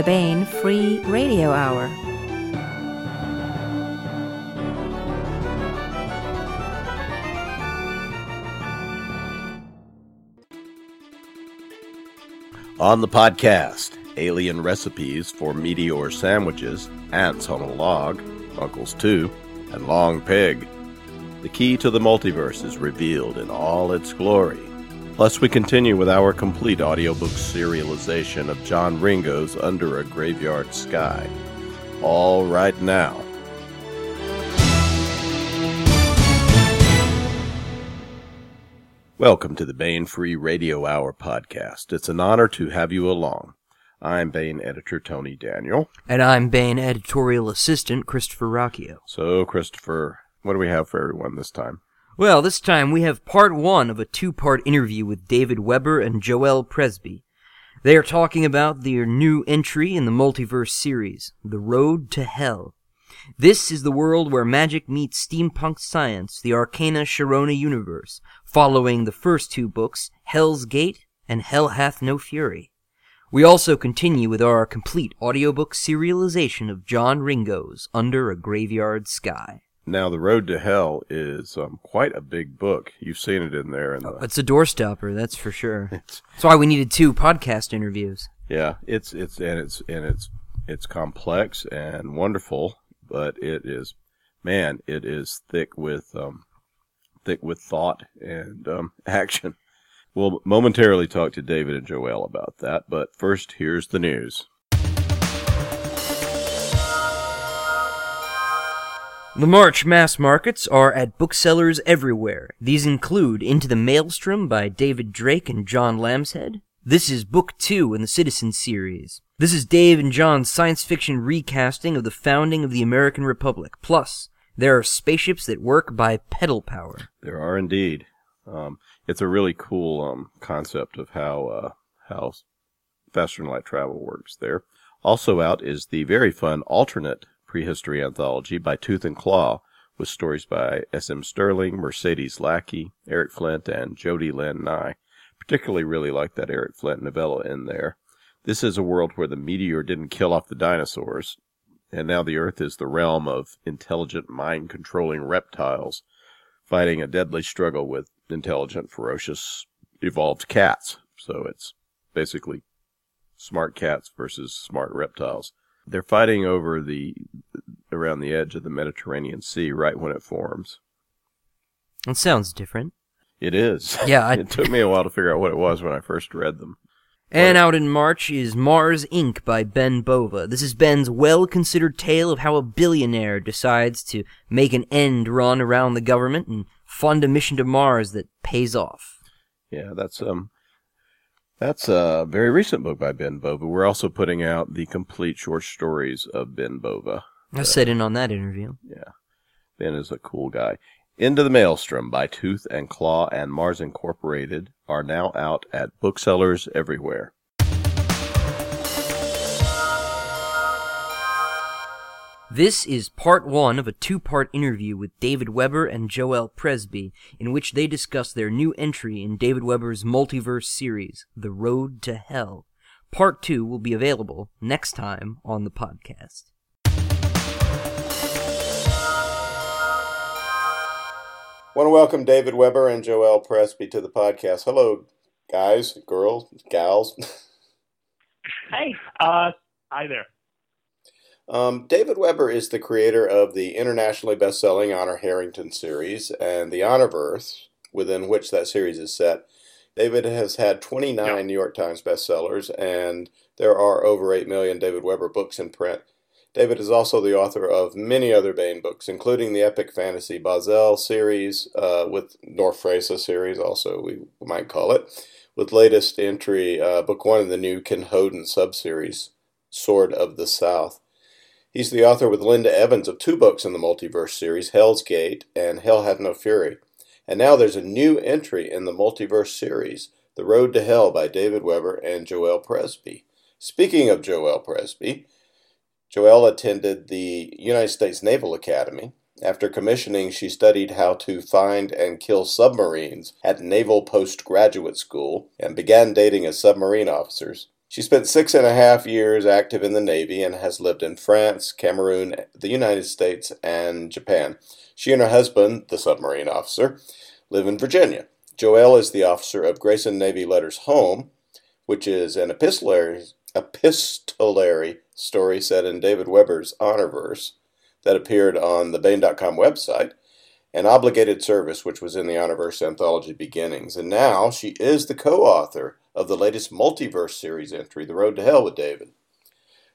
the Baen Free Radio Hour. On the podcast, alien recipes for meteor sandwiches, ants on a log, Uncles 2, and Long Pig. The key to the multiverse is revealed in all its glory. Plus, we continue with our complete audiobook serialization of John Ringo's Under a Graveyard Sky. All right now. Welcome to the Baen Free Radio Hour podcast. It's an honor to have you along. I'm Baen editor Tony Daniel. And I'm Baen editorial assistant Christopher Ruocchio. So, Christopher, what do we have for everyone this time? Well, this time we have part one of a two part interview with David Weber and Joelle Presby. They are talking about their new entry in the multiverse series, The Road to Hell. This is the world where magic meets steampunk science, the Arcana Sharona universe, following the first two books, Hell's Gate and Hell Hath No Fury. We also continue with our complete audiobook serialization of John Ringo's Under a Graveyard Sky. Now, The Road to Hell is um, quite a big book. You've seen it in there. In the, It's a doorstopper, that's for sure. That's why we needed two podcast interviews. yeah, it's it's and it's and it's it's complex and wonderful, but it is, man, it is thick with um, thick with thought and um, action. We'll momentarily talk to David and Joelle about that, but first, here's the news. The March mass markets are at booksellers everywhere. These include Into the Maelstrom by David Drake and John Lambshead. This is book two in the Citizen series. This is Dave and John's science fiction recasting of the founding of the American Republic. Plus, there are spaceships that work by pedal power. There are indeed. Um, it's a really cool um, concept of how uh, how faster than light travel works. There. Also out is the very fun alternate prehistory anthology by Tooth and Claw, with stories by S.M. Stirling, Mercedes Lackey, Eric Flint, and Jody Lynn Nye. Particularly, really like that Eric Flint novella in there. This is a world where the meteor didn't kill off the dinosaurs, and now the Earth is the realm of intelligent, mind controlling reptiles fighting a deadly struggle with intelligent, ferocious, evolved cats. So it's basically smart cats versus smart reptiles. They're fighting over the around the edge of the Mediterranean Sea right when it forms. It sounds different. It is. Yeah, I- it took me a while to figure out what it was when I first read them. And out in March is Mars Inc. by Ben Bova. This is Ben's well considered tale of how a billionaire decides to make an end run around the government and fund a mission to Mars that pays off. Yeah, that's um that's a very recent book by Ben Bova. We're also putting out the complete short stories of Ben Bova. I sat in on that interview. Yeah. Ben is a cool guy. Into the Maelstrom by Tooth and Claw and Mars Incorporated are now out at booksellers everywhere. This is part one of a two part interview with David Weber and Joelle Presby, in which they discuss their new entry in David Weber's multiverse series, The Road to Hell. Part two will be available next time on the podcast. want to welcome David Weber and Joelle Presby to the podcast. Hello, guys, girls, gals. Hey, uh, hi there. Um, David Weber is the creator of the internationally best-selling Honor Harrington series and the Honorverse, within which that series is set. David has had 29 Yeah. New York Times bestsellers, and there are over 8 million David Weber books in print. David is also the author of many other Baen books, including the epic fantasy Bahzell series, uh, with Norfressa series, also we might call it, with latest entry, uh, book one in the new Kenhodan subseries, Sword of the South. He's the author with Linda Evans of two books in the multiverse series, Hell's Gate and Hell Hath No Fury. And now there's a new entry in the multiverse series, The Road to Hell by David Weber and Joelle Presby. Speaking of Joelle Presby, Joelle attended the United States Naval Academy. After commissioning, she studied how to find and kill submarines at Naval Postgraduate School and began dating as submarine officers. She spent six and a half years active in the Navy and has lived in France, Cameroon, the United States, and Japan. She and her husband, the submarine officer, live in Virginia. Joelle is the officer of Grayson Navy Letters Home, which is an epistolary, epistolary story set in David Weber's Honorverse that appeared on the Baen.com website, an obligated service which was in the Honorverse anthology beginnings, and now she is the co-author of the latest multiverse series entry, The Road to Hell with David.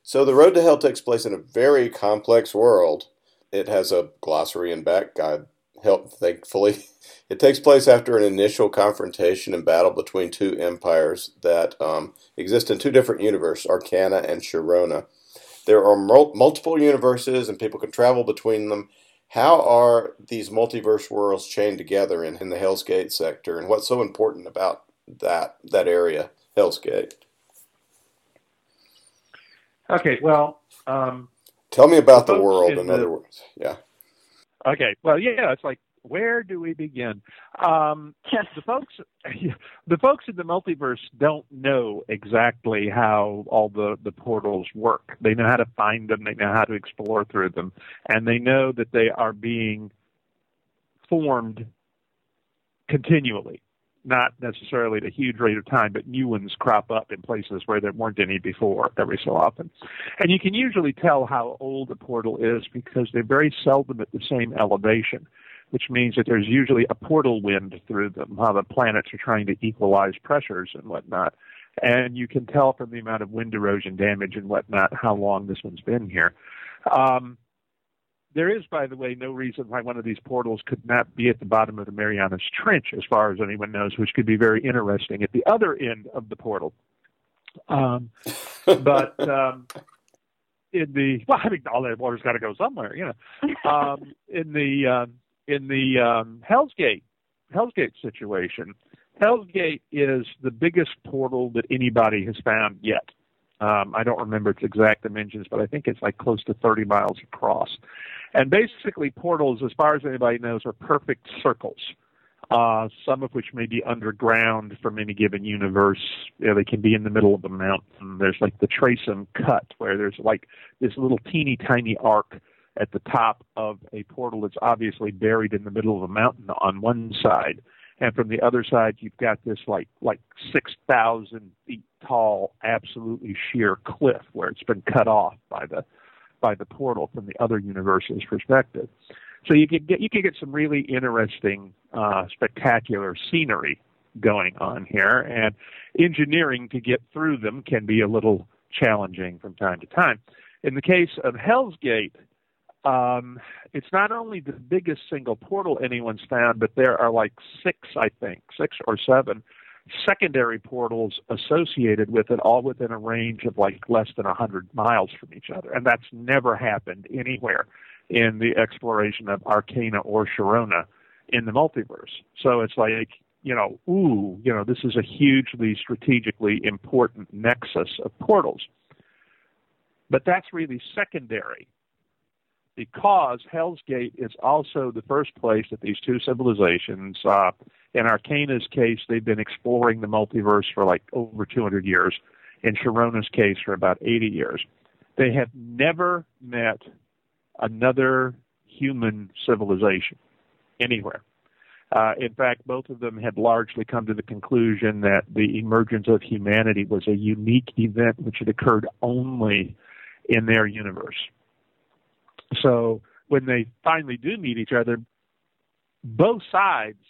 So The Road to Hell takes place in a very complex world. It has a glossary and back, God help, thankfully. It takes place after an initial confrontation and battle between two empires that um, exist in two different universes, Arcana and Sharona. There are mul- multiple universes and people can travel between them. How are these multiverse worlds chained together in, in the Hell's Gate sector, and what's so important about that that area, Hell's Gate? Okay, well, um, Tell me about The the, world, in in the- other words. Yeah. okay, well, yeah, it's like where do we begin? Um, the folks, the folks in the multiverse don't know exactly how all the the portals work. They know how to find them. They know how to explore through them, and they know that they are being formed continually. Not necessarily at a huge rate of time, but new ones crop up in places where there weren't any before every so often. And you can usually tell how old a portal is because they're very seldom at the same elevation, which means that there's usually a portal wind through them, how the planets are trying to equalize pressures and whatnot. And you can tell from the amount of wind erosion damage and whatnot how long this one's been here. Um, there is, by the way, no reason why one of these portals could not be at the bottom of the Marianas Trench, as far as anyone knows, which could be very interesting at the other end of the portal. Um, but um, in the well, I mean, all that water's got to go somewhere, you know. Um, in the um, in the um, Hell's Gate Hell's Gate situation, Hell's Gate is the biggest portal that anybody has found yet. Um, I don't remember its exact dimensions, but I think it's like close to 30 miles across. And basically, portals, as far as anybody knows, are perfect circles. Uh, some of which may be underground from any given universe. They can be in the middle of a mountain. There's like the Tracem Cut, where there's like this little teeny tiny arc at the top of a portal that's obviously buried in the middle of a mountain on one side, and from the other side you've got this like like six thousand feet tall, absolutely sheer cliff where it's been cut off by the by the portal from the other universe's perspective. So you can get you can get some really interesting, uh, spectacular scenery going on here, and engineering to get through them can be a little challenging from time to time. In the case of Hell's Gate, um, it's not only the biggest single portal anyone's found, but there are like six, I think, six or seven secondary portals associated with it, all within a range of like less than 100 miles from each other. And that's never happened anywhere in the exploration of Arcana or Sharona in the multiverse. So it's like, you know, ooh, you know, this is a hugely strategically important nexus of portals. But that's really secondary because Hell's Gate is also the first place that these two civilizations, uh, in Arcana's case, they've been exploring the multiverse for like over 200 years. In Sharona's case, for about 80 years. They have never met another human civilization anywhere. Uh, in fact, both of them had largely come to the conclusion that the emergence of humanity was a unique event which had occurred only in their universe. So when they finally do meet each other, both sides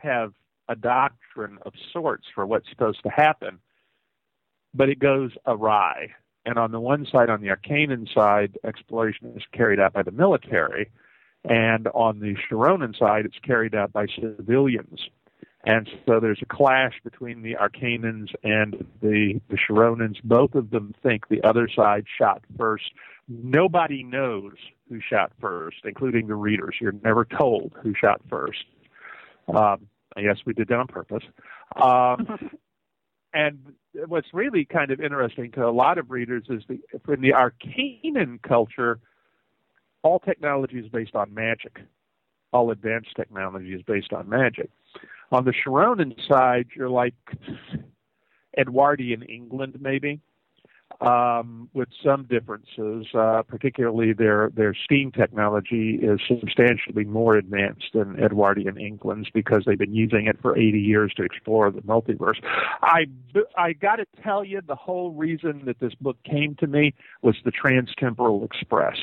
have a doctrine of sorts for what's supposed to happen, but it goes awry. And on the one side, on the Arcanan side, exploration is carried out by the military, and on the Sharonan side, it's carried out by civilians. And so there's a clash between the Arcanans and the, the Sharonans. Both of them think the other side shot first. Nobody knows who shot first, including the readers. You're never told who shot first. Um, I guess we did that on purpose. Um, and what's really kind of interesting to a lot of readers is the in the Arcanan culture, all technology is based on magic. All advanced technology is based on magic. On the Sharonan side, you're like Edwardian England, maybe um, with some differences. Uh, particularly, their their steam technology is substantially more advanced than Edwardian England's because they've been using it for 80 years to explore the multiverse. I I got to tell you, the whole reason that this book came to me was the Transtemporal Express.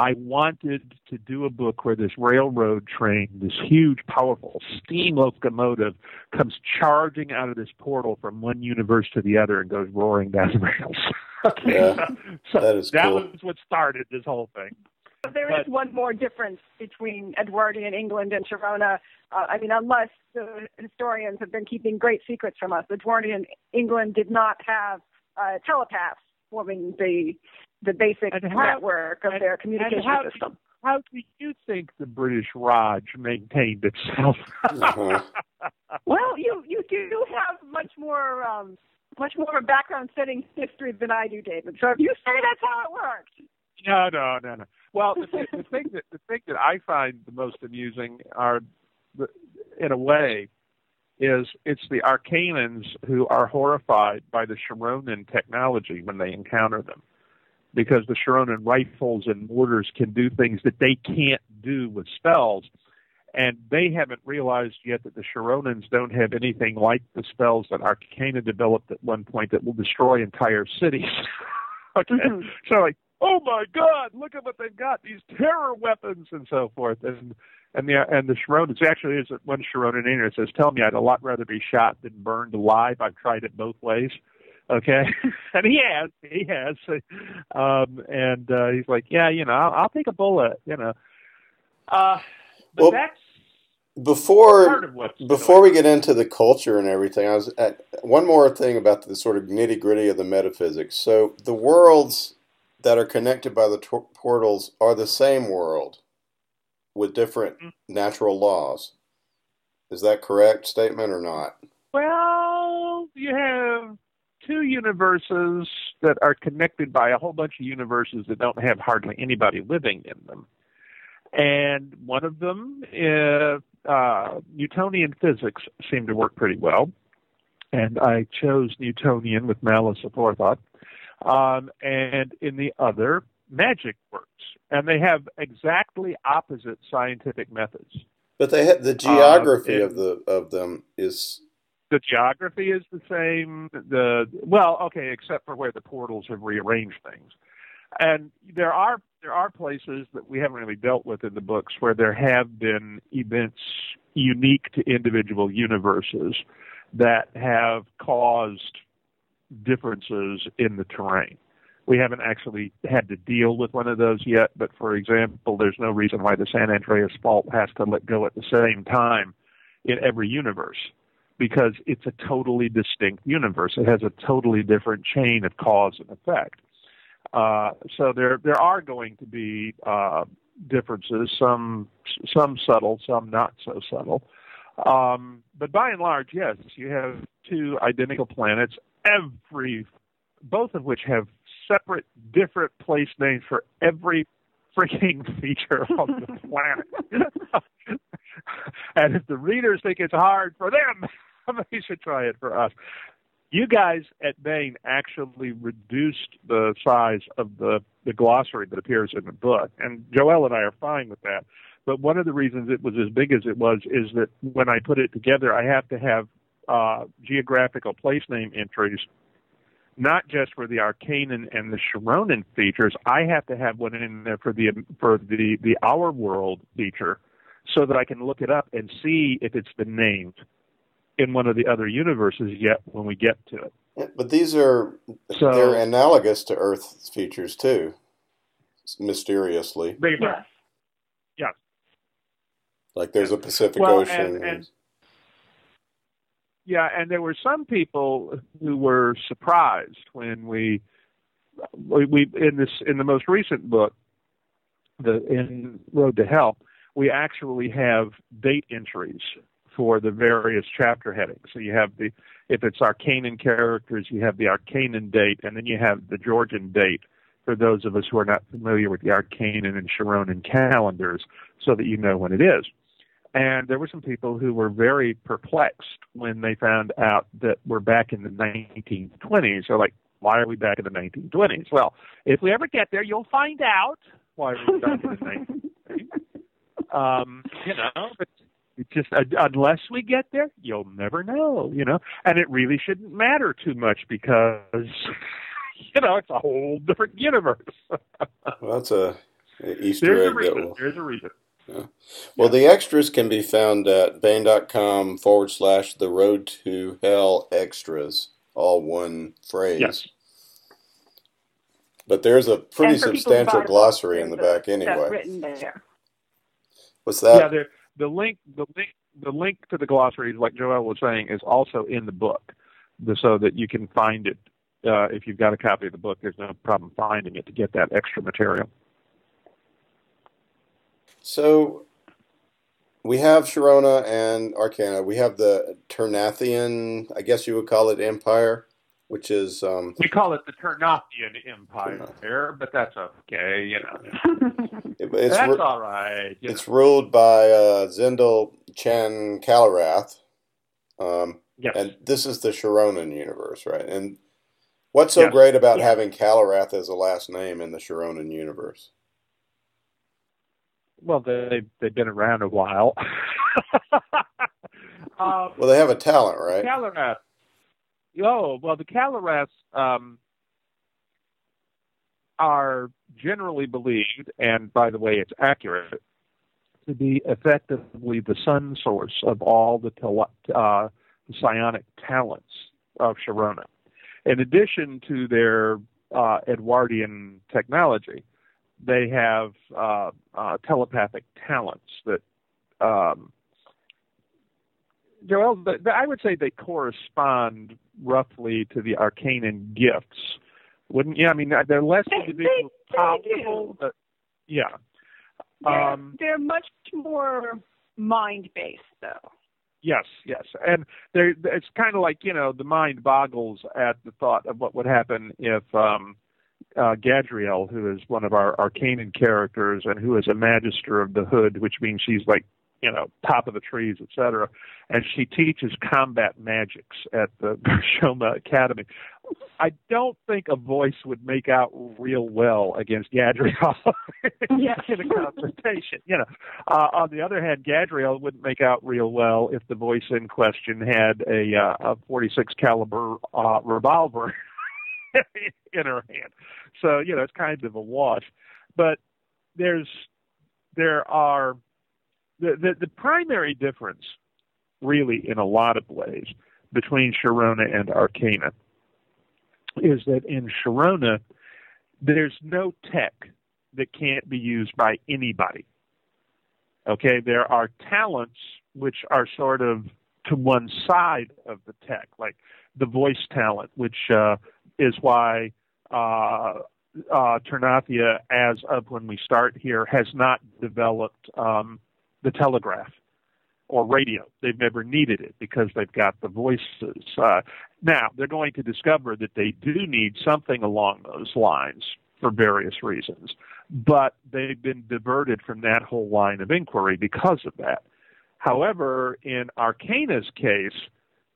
I wanted to do a book where this railroad train, this huge, powerful steam locomotive, comes charging out of this portal from one universe to the other and goes roaring down the rails. yeah, so that is that cool. was what started this whole thing. There is one more difference between Edwardian England and Sharona. Uh, I mean, unless the historians have been keeping great secrets from us, Edwardian England did not have uh, telepaths forming the the basic And how- network of and- their and communication how- system. How do you think the British Raj maintained itself? Uh-huh. Well, you you do have much more um, much more of a background setting history than I do, David. So if you say that's how it worked, No, no, no, no. Well, the, thing, the thing that the thing that I find the most amusing are, the, in a way, is it's the Arcanans who are horrified by the Sharonan technology when they encounter them, because the Sharonan rifles and mortars can do things that they can't do with spells, and they haven't realized yet that the Sharonans don't have anything like the spells that Arcana developed at one point that will destroy entire cities. okay, Mhm. so like, oh my God, look at what they've got these terror weapons and so forth, and and the and the Sharonans actually is one Sharonan in here says, "Tell me, I'd a lot rather be shot than burned alive. I've tried it both ways." Okay, and he has, he has, um, and uh, he's like, "Yeah, you know, I'll, I'll take a bullet," you know. Uh, but Well, that's part Before before we get into the culture and everything, I was at one more thing about the sort of nitty gritty of the metaphysics. So the worlds that are connected by the tor- portals are the same world with different natural laws. Is that correct statement or not? Well, you have two universes that are connected by a whole bunch of universes that don't have hardly anybody living in them. And one of them, uh, uh, Newtonian physics, seemed to work pretty well. And I chose Newtonian with malice aforethought. Um, and in the other, magic works. And they have exactly opposite scientific methods. But they ha- the geography and- of the of them is the geography is the same. The well, okay, except for where the portals have rearranged things. And there are there are places that we haven't really dealt with in the books where there have been events unique to individual universes that have caused differences in the terrain. We haven't actually had to deal with one of those yet, but for example, there's no reason why the San Andreas fault has to let go at the same time in every universe because it's a totally distinct universe. It has a totally different chain of cause and effect. Uh, so there there are going to be uh, differences, some some subtle, some not so subtle. Um, but by and large, yes, you have two identical planets, every both of which have separate, different place names for every freaking feature on the planet. and if the readers think it's hard for them, they should try it for us. You guys at Baen actually reduced the size of the, the glossary that appears in the book, and Joelle and I are fine with that. But one of the reasons it was as big as it was is that when I put it together, I have to have uh, geographical place name entries, not just for the Arcanan and the Sharonan features. I have to have one in there for the for the the Our World feature, so that I can look it up and see if it's been named in one of the other universes yet when we get to it. but these are So- they're analogous to Earth's features too. Mysteriously. They yes. Yes. Like there's a Pacific Well, Ocean. and- and- Yeah, and there were some people who were surprised when we we, we in this in the most recent book, the in Road to Hell, we actually have date entries for the various chapter headings. So you have the if it's Arcanan characters, you have the Arcanan date, and then you have the Gregorian date for those of us who are not familiar with the Arcanan and Sharonan calendars, so that you know when it is. And there were some people who were very perplexed when they found out that we're back in the 1920s. They're like, why are we back in the 1920s? Well, if we ever get there, you'll find out why we're back in the 1920s. Um, you know, but it's just uh, unless we get there, you'll never know. You know, and it really shouldn't matter too much because you know it's a whole different universe. well, that's a, a Easter There's egg a reason. that will. There's a reason. Yeah. Well, the extras can be found at baen.com forward slash the road to hell extras, all one phrase. Yes. But there's a pretty And for people who substantial buy the book, glossary in the back anyway. written there. What's yeah, that? The link the link the link to the glossaries, like Joelle was saying, is also in the book, so that you can find it. Uh, if you've got a copy of the book, there's no problem finding it to get that extra material. So we have Sharona and Arcana. We have the Ternathian, I guess you would call it Empire, which is um, We call it the Ternathian Empire, but that's okay. You know, it- it's that's ru- all right. you it's ruled by uh, Zindel Chan Calirath. Um, yes. and this is the Sharonan universe, right? And what's so Yes. great about Yeah. having Calirath as a last name in the Sharonan universe? well, they they've been around a while. um, Well, they have a talent, right? Calirath. Oh, well, the Caliraths um, are generally believed, and by the way, it's accurate, to be effectively the sun source of all the, tele- uh, the psionic talents of Sharona. In addition to their uh, Edwardian technology, they have uh, uh, telepathic talents that um, Joelle, I would say they correspond roughly to the Arcanan gifts, wouldn't you? I mean, they're less individual they- they powerful, but yeah. They're, Um, they're much more mind based, though. Yes, yes, and it's kind of like you know the mind boggles at the thought of what would happen if um, uh, Gadrial, who is one of our Arcanan characters and who is a Magister of the Hood, which means she's like you know top of the trees, etc., and she teaches combat magics at the Shoma Academy. I don't think a voice would make out real well against Gadrial Yes. in a confrontation. You know, uh, on the other hand, Gadrial wouldn't make out real well if the voice in question had a, uh, a 46 caliber uh, revolver in her hand. So you know, it's kind of a wash. But there's there are the the, the primary difference, really, in a lot of ways, between Sharona and Arcana is that in Sharona, there's no tech that can't be used by anybody. Okay, there are talents which are sort of to one side of the tech, like the voice talent, which uh, is why uh, uh, Ternathia, as of when we start here, has not developed um, the telegraph or radio. They've never needed it because they've got the voices. Uh, now, they're going to discover that they do need something along those lines for various reasons, but they've been diverted from that whole line of inquiry because of that. However, in Arcana's case,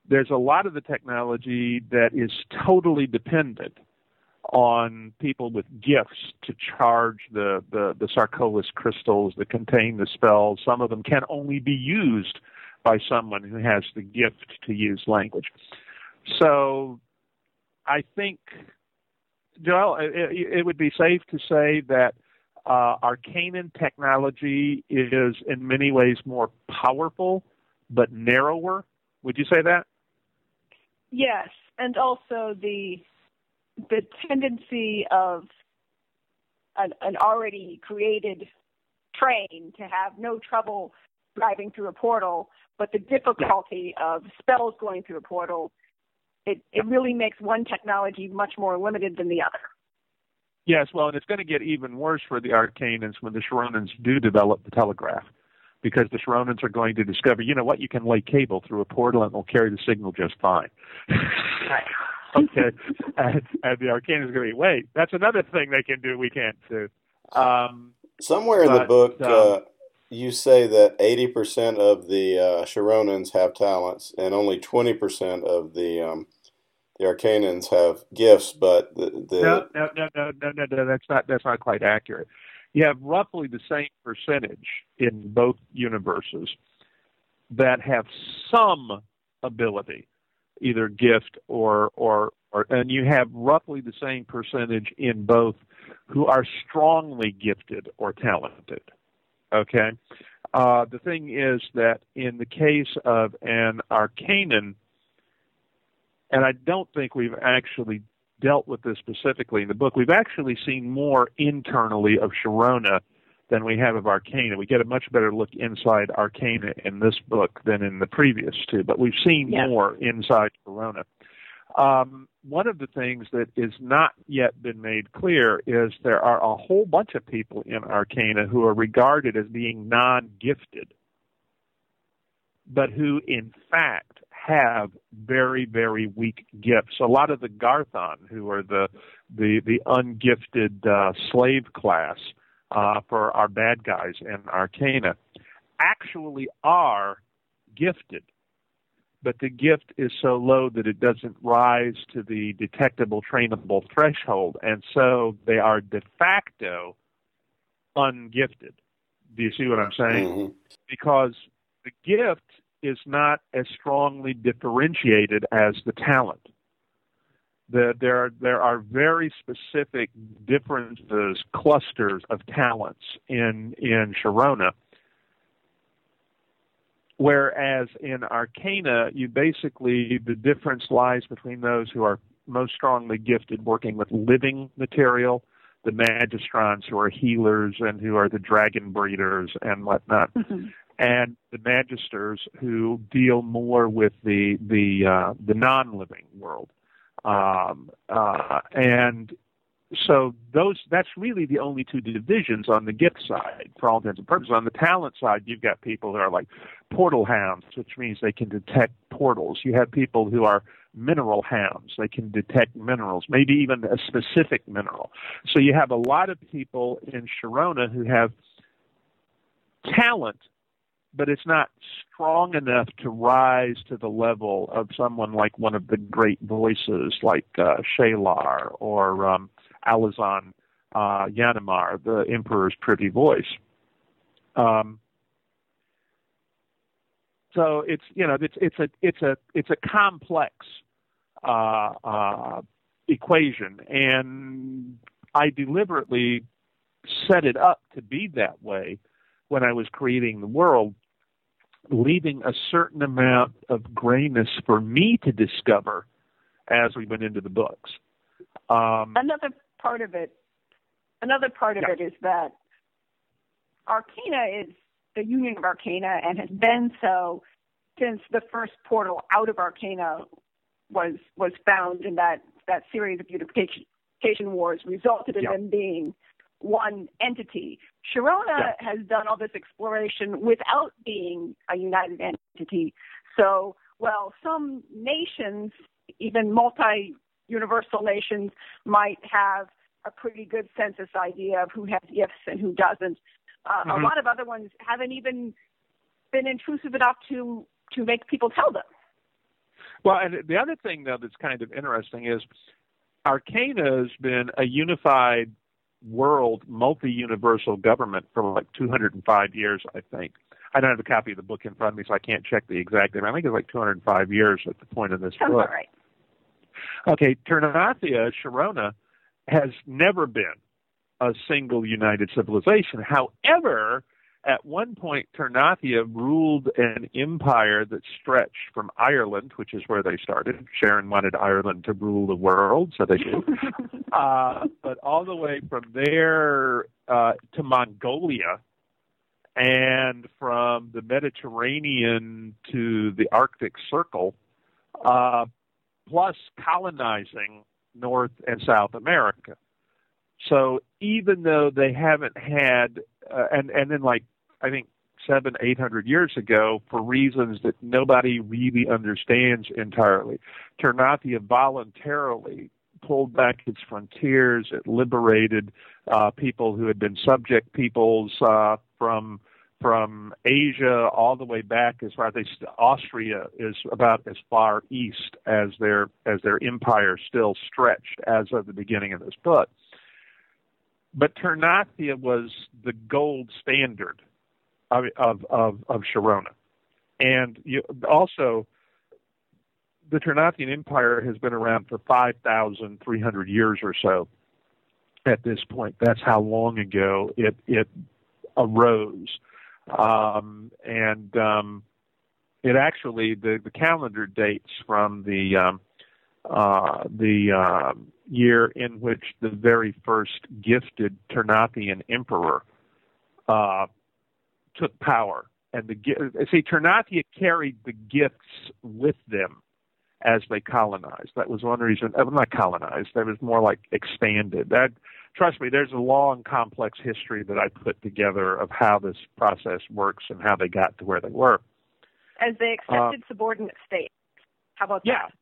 there's a lot of the technology that is totally dependent on people with gifts to charge the, the, the sarkolis crystals that contain the spells. Some of them can only be used by someone who has the gift to use language. So I think, Joelle, it, it would be safe to say that uh, Arcanan technology is in many ways more powerful but narrower. Would you say that? Yes, and also the the tendency of an, an already created train to have no trouble driving through a portal, but the difficulty of spells going through a portal, it, it really makes one technology much more limited than the other. Yes, well, and it's going to get even worse for the Arcanans when the Sharonans do develop the telegraph. Because the Sharonans are going to discover, you know what, you can lay cable through a portal and it'll carry the signal just fine. Right. Okay. And, and the Arcanans are going to be, wait, that's another thing they can do we can't do. Um, Somewhere in the book, um, uh, you say that 80% of the uh, Sharonans have talents and only 20% of the um, the Arcanans have gifts, but the, the no, no, no, no, no, no, no, that's not that's not quite accurate. You have roughly the same percentage in both universes that have some ability, either gift or or or, and you have roughly the same percentage in both who are strongly gifted or talented. Okay. Uh, the thing is that in the case of an Arcanan, and I don't think we've actually dealt with this specifically in the book, we've actually seen more internally of Sharona than we have of Arcana. We get a much better look inside Arcana in this book than in the previous two, but we've seen yeah. more inside Sharona. Um, one of the things that is not yet been made clear is there are a whole bunch of people in Arcana who are regarded as being non-gifted, but who in fact have very very weak gifts. A lot of the Garthan, who are the the the ungifted uh, slave class uh, for our bad guys in Arcana, actually are gifted but the gift is so low that it doesn't rise to the detectable, trainable threshold, and so they are de facto ungifted. Do you see what I'm saying? Mm-hmm. Because the gift is not as strongly differentiated as the talent. The, there, there are very specific differences, clusters of talents in in Sharona Whereas in Arcana, you basically, the difference lies between those who are most strongly gifted working with living material, the magistrons who are healers and who are the dragon breeders and whatnot, mm-hmm. and the magisters who deal more with the the uh, the non-living world. Um, uh, and so those that's really the only two divisions on the gift side for all intents and purposes. On the talent side, you've got people that are like portal hounds, which means they can detect portals. You have people who are mineral hounds; they can detect minerals, maybe even a specific mineral. So you have a lot of people in Sharona who have talent, but it's not strong enough to rise to the level of someone like one of the great voices, like uh, Shaylar or um, Alazon uh, Yanamar, the emperor's privy voice. Um, so it's you know it's it's a it's a it's a complex uh, uh, equation, and I deliberately set it up to be that way when I was creating the world, leaving a certain amount of grayness for me to discover as we went into the books. Um, Another part of it, another part of yeah. it is that Arcana is the union of Arcana and has been so since the first portal out of Arcana was was found in that that series of unification wars resulted in yeah. them being one entity. Sharona yeah. has done all this exploration without being a united entity. So, well, some nations, even multi universal nations might have a pretty good census idea of who has gifts and who doesn't. Uh, mm-hmm. A lot of other ones haven't even been intrusive enough to to make people tell them. Well, and the other thing though that's kind of interesting is Arcana has been a unified world, multi-universal government for like 205 years, I think. I don't have a copy of the book in front of me, so I can't check the exact name. I think it's like 205 years at the point of this Sounds book. Right. Okay, Ternathia, Sharona, has never been a single united civilization. However, at one point, Ternathia ruled an empire that stretched from Ireland, which is where they started. Sharon wanted Ireland to rule the world, so they did. uh, but all the way from there uh, to Mongolia, and from the Mediterranean to the Arctic Circle, uh, plus colonizing North and South America. So even though they haven't had, uh, and and then like I think seven, eight hundred years ago, for reasons that nobody really understands entirely, Ternathia voluntarily pulled back its frontiers. It liberated uh, people who had been subject peoples uh, from from Asia all the way back as far as Austria is about as far east as their as their empire still stretched as of the beginning of this book. But Ternathia was the gold standard of of of, Sharona, and you, also the Ternathian Empire has been around for five thousand three hundred years or so. At this point, that's how long ago it it arose um, and um, it actually the the calendar dates from the um, uh, the uh, year in which the very first gifted Ternathian emperor uh, took power. And the see Ternathia carried the gifts with them as they colonized. That was one reason. Uh, not colonized. That was more like expanded. That trust me, there's a long, complex history that I put together of how this process works and how they got to where they were. As they accepted uh, subordinate states. How about yeah. that?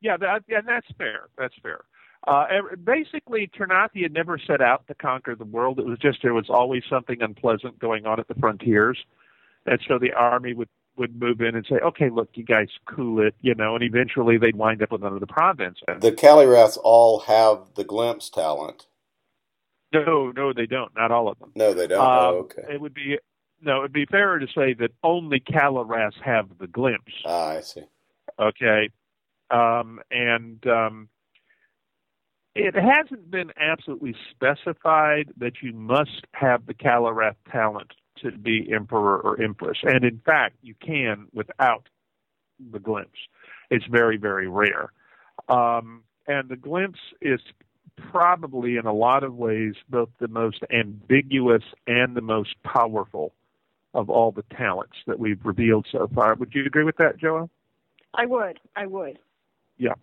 Yeah, that, and that's fair. That's fair. Uh, basically, had never set out to conquer the world. It was just there was always something unpleasant going on at the frontiers, and so the army would would move in and say, "Okay, look, you guys cool it," you know, and eventually they'd wind up with another province. The Caliraths all have the glimpse talent. No, no, they don't. Not all of them. No, they don't. Um, oh, okay. It would be no. It'd be fairer to say that only Caliraths have the glimpse. Ah, I see. Okay, um, and um, it hasn't been absolutely specified that you must have the Calirath talent to be emperor or empress, and in fact, you can without the glimpse. It's very, very rare. Um, and the glimpse is probably in a lot of ways both the most ambiguous and the most powerful of all the talents that we've revealed so far. Would you agree with that, Joelle? I would. I would. Yeah.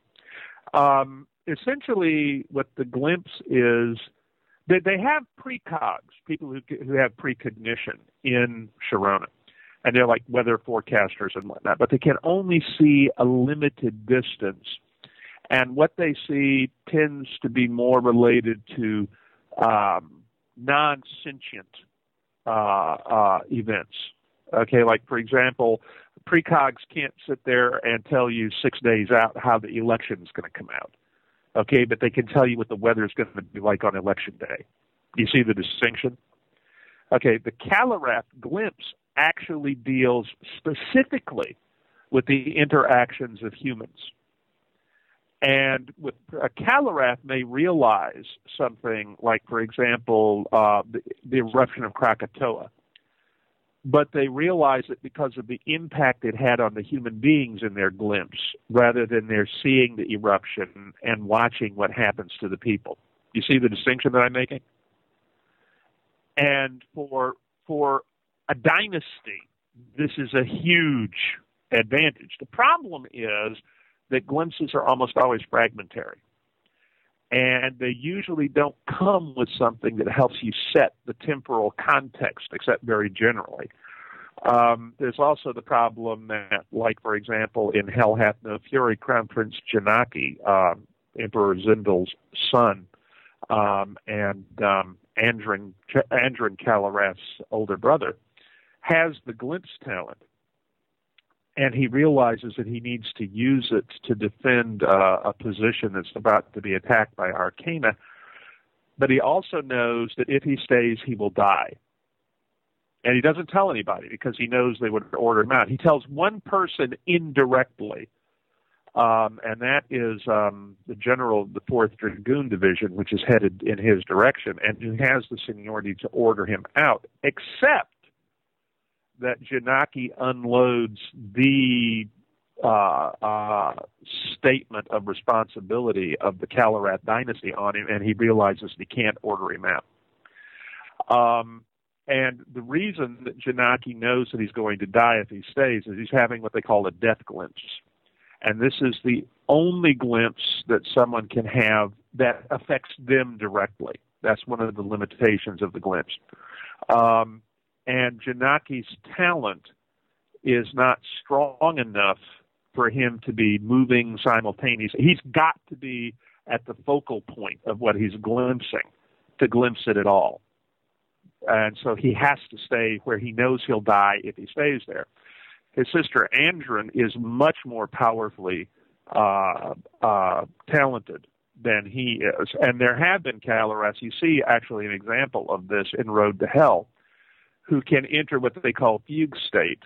Um, essentially, what the glimpse is, they, they have precogs, people who, who have precognition in Sharona. And they're like weather forecasters and whatnot, but they can only see a limited distance and what they see tends to be more related to um, non sentient uh, uh, events. Okay, like for example, precogs can't sit there and tell you six days out how the election is going to come out. Okay, but they can tell you what the weather is going to be like on election day. You see the distinction? Okay, the Calirath glimpse actually deals specifically with the interactions of humans. And with a Calirath may realize something like, for example, uh, the, the eruption of Krakatoa, but they realize it because of the impact it had on the human beings in their glimpse, rather than their seeing the eruption and watching what happens to the people. You see the distinction that I'm making? And for for a dynasty, this is a huge advantage. The problem is that glimpses are almost always fragmentary. And they usually don't come with something that helps you set the temporal context, except very generally. Um, there's also the problem that, like, for example, in Hell Hath No Fury, Crown Prince Janaki, um, Emperor Zindel's son, um, and um, Andrin Calirath's older brother, has the glimpse talent and he realizes that he needs to use it to defend uh, a position that's about to be attacked by Arcana. But he also knows that if he stays, he will die. And he doesn't tell anybody because he knows they would order him out. He tells one person indirectly, um, and that is um, the general of the 4th Dragoon Division, which is headed in his direction, and who has the seniority to order him out, except that Janaki unloads the uh, uh, statement of responsibility of the Calirath dynasty on him, and he realizes he can't order him out. Um, and the reason that Janaki knows that he's going to die if he stays is he's having what they call a death glimpse. And this is the only glimpse that someone can have that affects them directly. That's one of the limitations of the glimpse. Um, and Janaki's talent is not strong enough for him to be moving simultaneously. He's got to be at the focal point of what he's glimpsing to glimpse it at all. and so he has to stay where he knows he'll die if he stays there. His sister Andrin is much more powerfully uh, uh, talented than he is, and there have been Caliraths. You see, actually, an example of this in Road to Hell, who can enter what they call fugue state,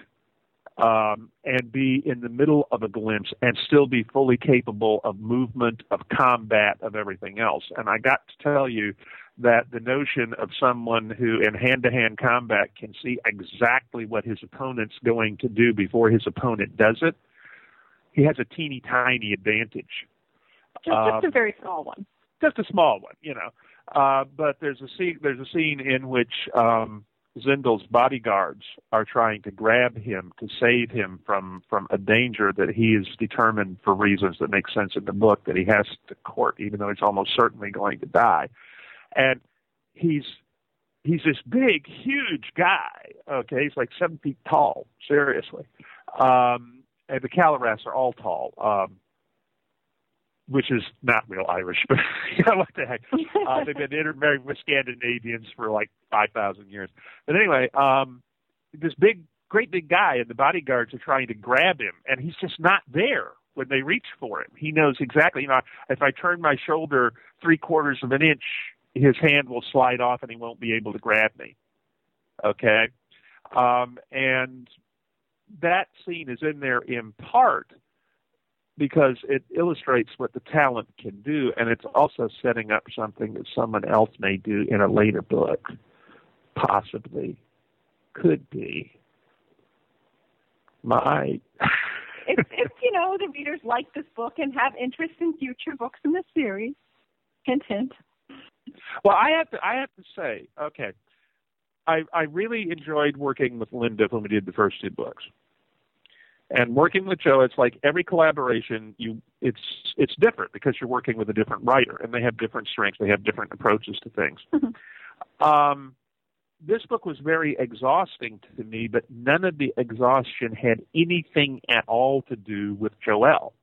um, and be in the middle of a glimpse and still be fully capable of movement, of combat, of everything else. And I got to tell you that the notion of someone who in hand to hand combat can see exactly what his opponent's going to do before his opponent does it, he has a teeny tiny advantage. Just, um, just a very small one. Just a small one, you know. Uh, but there's a scene. There's a scene in which um, Zindel's bodyguards are trying to grab him to save him from from a danger that he is determined for reasons that make sense in the book that he has to court, even though he's almost certainly going to die. And he's he's this big, huge guy. Okay, he's like seven feet tall. Seriously, um, and the Caliraths are all tall. Um, which is not real Irish, but you know what the heck? Uh, they've been intermarried with Scandinavians for like five thousand years. But anyway, um, this big, great big guy, and the bodyguards are trying to grab him, and he's just not there when they reach for him. He knows exactly. You know, if I turn my shoulder three quarters of an inch, his hand will slide off, and he won't be able to grab me. Okay, um, and that scene is in there in part because it illustrates what the talent can do, and it's also setting up something that someone else may do in a later book, possibly, could be, might. if, if you know the readers like this book and have interest in future books in the series, hint hint. Well, I have to I have to say, okay, I I really enjoyed working with Linda when we did the first two books. And working with Joe, it's like every collaboration you it's it's different because you're working with a different writer and they have different strengths, they have different approaches to things. Mm-hmm. Um, this book was very exhausting to me, but none of the exhaustion had anything at all to do with Joelle.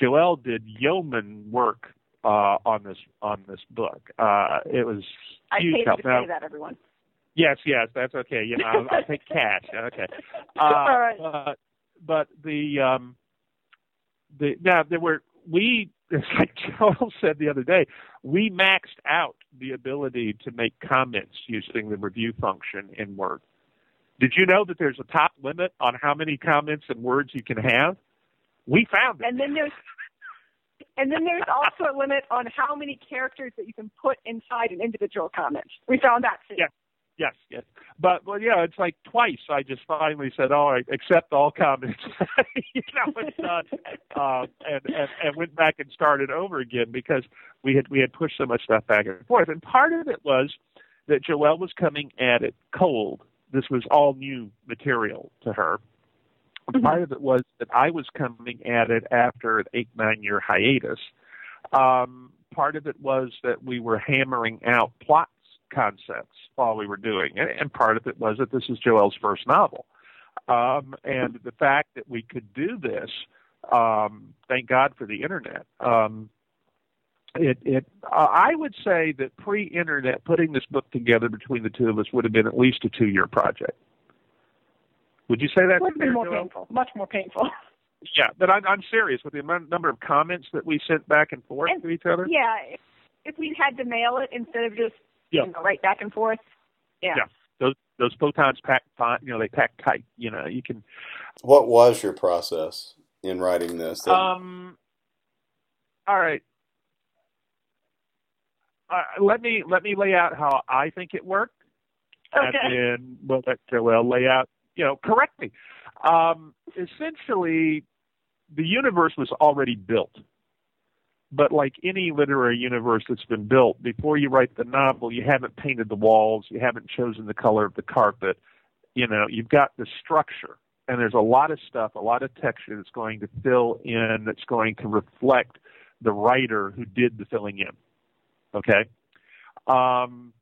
Joelle did yeoman work uh, on this on this book. Uh, it was huge I help. to now, say that, everyone. Yes, yes, that's okay. You know, I'll, I'll take cash. Okay. Uh, All right. Uh, but the um, the now there were we it's like Joelle said the other day, we maxed out the ability to make comments using the review function in Word. Did you know that there's a top limit on how many comments and words you can have? We found it. And then there's and then there's also a limit on how many characters that you can put inside an individual comment. We found that too. Yeah. Yes, yes. But well, yeah, it's like twice. I just finally said, "All right, accept all comments." you know, it's done, uh, and, and and went back and started over again because we had we had pushed so much stuff back and forth. And part of it was that Joelle was coming at it cold. This was all new material to her. Mm-hmm. Part of it was that I was coming at it after an eight nine year hiatus. Um, part of it was that we were hammering out plot concepts while we were doing it, and part of it was that this is Joelle's first novel. Um, and the fact that we could do this, um, thank God for the internet. Um, it, it, uh, I would say that pre-internet, putting this book together between the two of us would have been at least a two-year project. Would you say that? Would be more Joelle? painful, much more painful. Yeah, but I'm, I'm serious with the amount, number of comments that we sent back and forth and, to each other. Yeah, if, if we had to mail it instead of just yeah. you know, right back and forth. Yeah. yeah. Those those photons pack fine, you know, they pack tight. You know, you can. What was your process in writing this? Um. All right. Uh, let me let me lay out how I think it worked, okay. and then we'll let Joelle lay out, you know, correctly. Um, essentially, the universe was already built but like any literary universe that's been built, before you write the novel, you haven't painted the walls, you haven't chosen the color of the carpet. You know, you've got the structure, and there's a lot of stuff, a lot of texture that's going to fill in, that's going to reflect the writer who did the filling in. Okay? Um,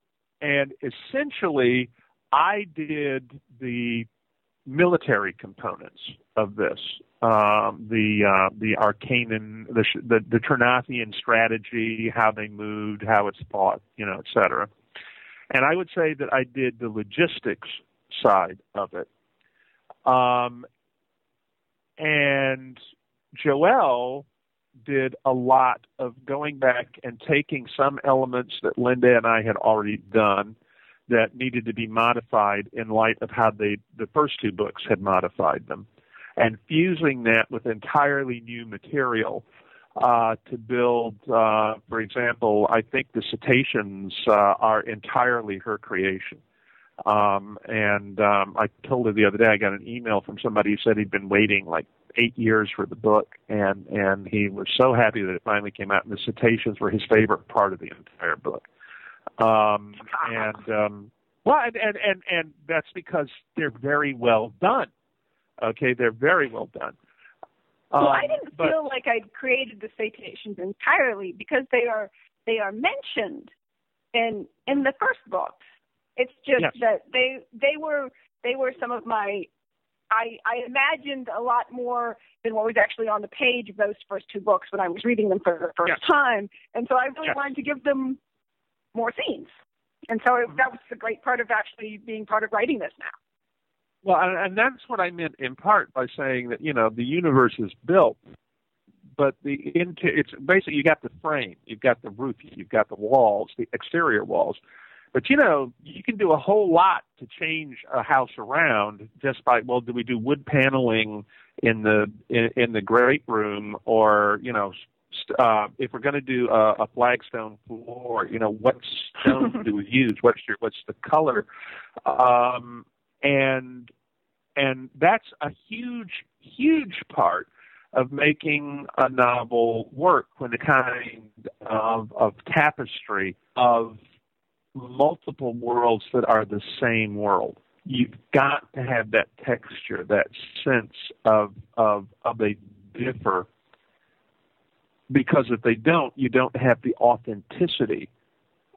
and essentially, I did the military components of this um, the uh, the Arcanan, the the, the Ternathian strategy, how they moved, how it's fought, you know, et cetera. And I would say that I did the logistics side of it. Um, and Joelle did a lot of going back and taking some elements that Linda and I had already done that needed to be modified in light of how they the first two books had modified them and fusing that with entirely new material uh, to build, uh, for example, I think the cetaceans uh, are entirely her creation. Um, and um, I told her the other day I got an email from somebody who said he'd been waiting like eight years for the book, and and he was so happy that it finally came out. And the cetaceans were his favorite part of the entire book. Um, and um, well, and, and and and that's because they're very well done. Okay, they're very well done. Well, I um, didn't but, feel like I'd created the cetaceans entirely because they are they are mentioned in in the first books. It's just yes. that they they were they were some of my I I imagined a lot more than what was actually on the page of those first two books when I was reading them for the first yes. time, and so I really yes. wanted to give them more scenes. And so it, that was the great part of actually being part of writing this now. Well, and, and that's what I meant in part by saying that you know the universe is built, but the into it's basically you got the frame, you've got the roof, you've got the walls, the exterior walls, but you know you can do a whole lot to change a house around just by well, do we do wood paneling in the in, in the great room or you know uh, if we're going to do a, a flagstone floor, you know, what stones do we use? What's your, what's the color? Um, and and that's a huge huge part of making a novel work when the kind of of tapestry of multiple worlds that are the same world you've got to have that texture that sense of of of they differ because if they don't you don't have the authenticity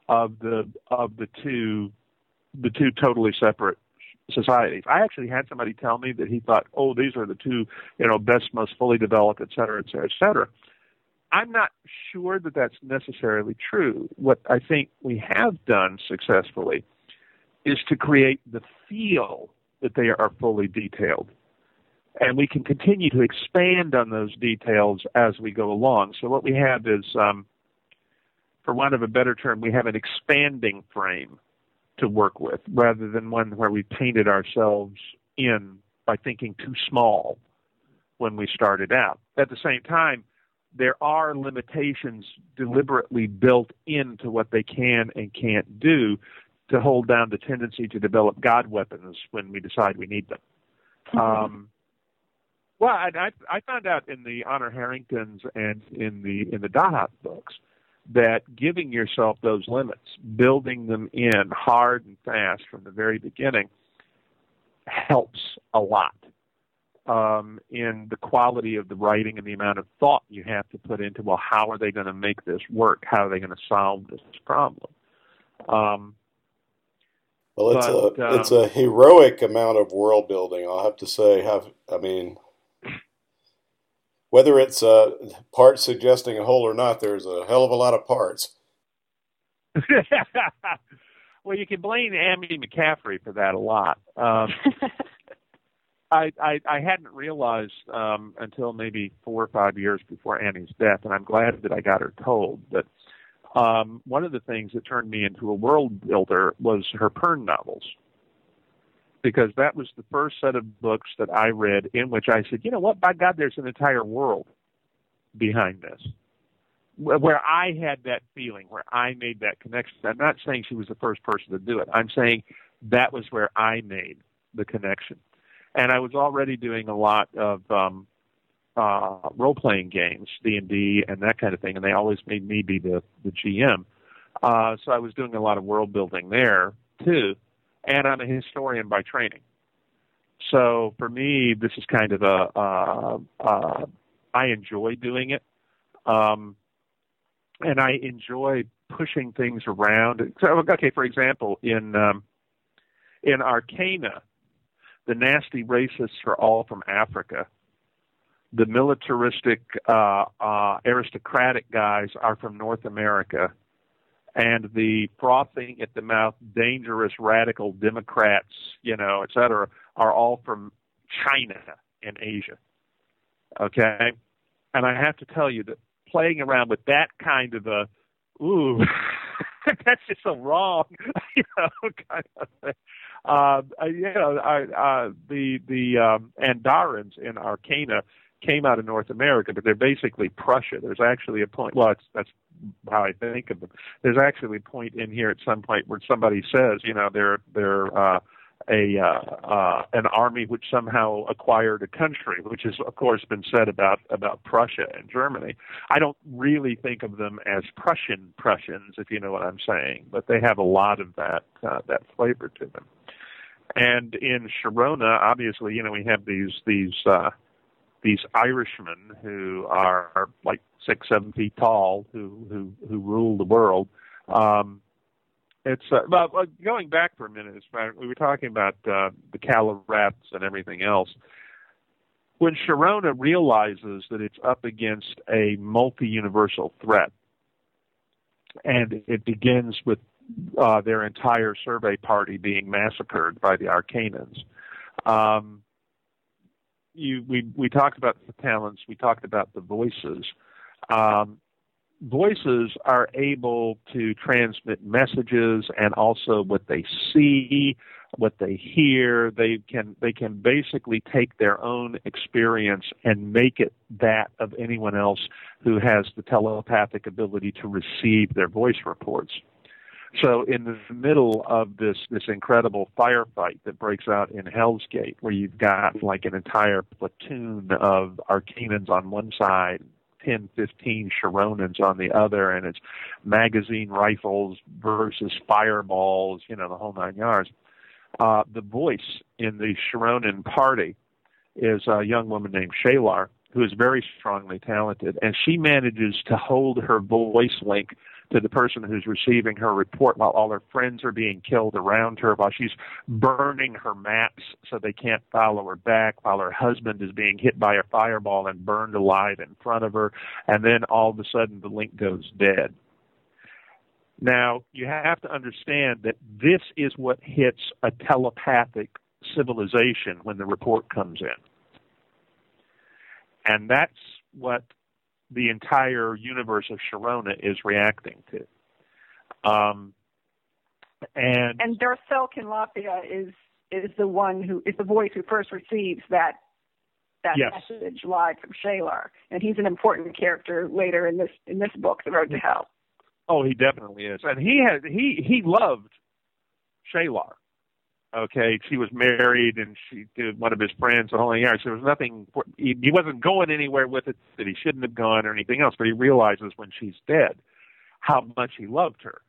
of the of the two the two totally separate societies. I actually had somebody tell me that he thought, oh, these are the two, you know, best, most fully developed, et cetera, et cetera, et cetera. I'm not sure that that's necessarily true. What I think we have done successfully is to create the feel that they are fully detailed. And we can continue to expand on those details as we go along. So what we have is, um, for want of a better term, we have an expanding frame to work with rather than one where we painted ourselves in by thinking too small when we started out. At the same time, there are limitations deliberately built into what they can and can't do to hold down the tendency to develop God weapons when we decide we need them. Mm-hmm. Um, well, I, I, found out in the Honor Harringtons and in the in the Dahak books that giving yourself those limits, building them in hard and fast from the very beginning, helps a lot um, in the quality of the writing and the amount of thought you have to put into, well, how are they going to make this work? How are they going to solve this problem? Um, well, it's but, a um, it's a heroic amount of world building. I'll have to say. Have I mean, whether it's uh, parts suggesting a whole or not, there's a hell of a lot of parts. well, you can blame Annie McCaffrey for that a lot. Um, I, I I hadn't realized um, until maybe four or five years before Annie's death, and I'm glad that I got her told that um, one of the things that turned me into a world builder was her Pern novels because that was the first set of books that I read in which I said, you know what, by God, there's an entire world behind this. Where I had that feeling, where I made that connection. I'm not saying she was the first person to do it. I'm saying that was where I made the connection. And I was already doing a lot of um, uh, role playing games, D and D, and that kind of thing. And they always made me be the the GM. Uh, so I was doing a lot of world building there too and I'm a historian by training. So for me, this is kind of a uh, uh, I enjoy doing it, um, and I enjoy pushing things around. So, okay, for example, in um, in Arcana, the nasty racists are all from Africa. The militaristic, uh, uh, aristocratic guys are from North America and the frothing at the mouth, dangerous radical Democrats, you know, et cetera, are all from China and Asia. Okay? And I have to tell you that playing around with that kind of a, ooh, that's just so wrong, you know, kind of thing. Uh, you know, I, uh, the the um, Andarans in Arcana came out of North America, but they're basically Prussia. There's actually a point. Well, that's how I think of them. There's actually a point in here at some point where somebody says, you know, they're they're uh, a uh, uh, an army which somehow acquired a country, which has of course been said about about Prussia and Germany. I don't really think of them as Prussian Prussians, if you know what I'm saying, but they have a lot of that uh, that flavor to them. And in Sharona, obviously, you know, we have these these uh, these Irishmen who are, like six, seven feet tall, who who who rule the world. Um, it's uh, well, going back for a minute. We were talking about uh, the Caliraths and everything else. When Sharona realizes that it's up against a multi-universal threat, and it begins with uh, their entire survey party being massacred by the Arcanans. Um, you, we we talked about the talents. We talked about the voices. Um, voices are able to transmit messages and also what they see, what they hear. They can they can basically take their own experience and make it that of anyone else who has the telepathic ability to receive their voice reports. So in the middle of this this incredible firefight that breaks out in Hell's Gate, where you've got like an entire platoon of Arcanans on one side, 10, 15 Sharonans on the other, and it's magazine rifles versus fireballs, you know, the whole nine yards. Uh, the voice in the Sharonan party is a young woman named Shaylar, who is very strongly talented, and she manages to hold her voice link to the person who's receiving her report while all her friends are being killed around her, while she's burning her maps so they can't follow her back, while her husband is being hit by a fireball and burned alive in front of her, and then all of a sudden the link goes dead. Now, you have to understand that this is what hits a telepathic civilization when the report comes in. And that's what the entire universe of Sharona is reacting to. Um, and and Darcel Kinlafia is is the one who is the voice who first receives that that yes. message live from Shaylar, and he's an important character later in this in this book, The Road to Hell. Oh, he definitely is, and he had he he loved Shaylar okay, she was married and she did one of his friends the whole year. So there was nothing. For, he, he wasn't going anywhere with it that he shouldn't have gone or anything else. But he realizes when she's dead how much he loved her.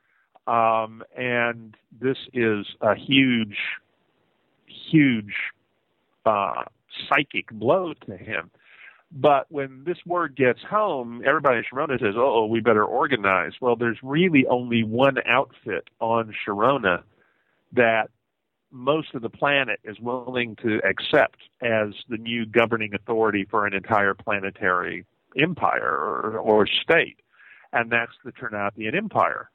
Um, and this is a huge, huge uh, psychic blow to him. But when this word gets home, everybody in Sharona says, "Oh, we better organize." Well, there's really only one outfit on Sharona that most of the planet is willing to accept as the new governing authority for an entire planetary empire or, or state, and that's the Ternathian Empire.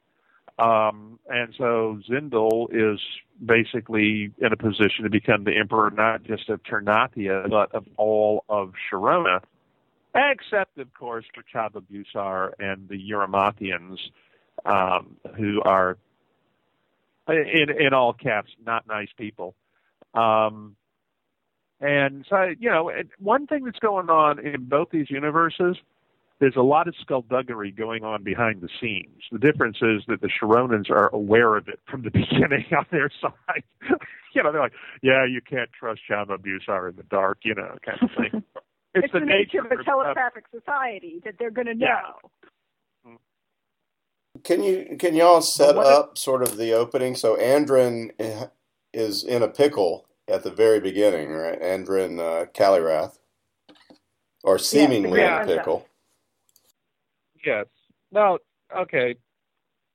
Um, and so Zindel is basically in a position to become the emperor not just of Ternathia, but of all of Sharona, except, of course, for Chava Busar and the Uromathians, um, who are in in all caps, not nice people. Um, and so, you know, one thing that's going on in both these universes, there's a lot of skullduggery going on behind the scenes. The difference is that the Sharonans are aware of it from the beginning on their side. you know, they're like, yeah, you can't trust Chava Busar in the dark, you know, kind of thing. It's, it's the, the nature of a telepathic society that they're going to know. Yeah. Can you can y'all set up sort of the opening? So Andrin is in a pickle at the very beginning, right? Andrin uh, Calirath, or seemingly yeah, in a pickle. Yes. Well, okay.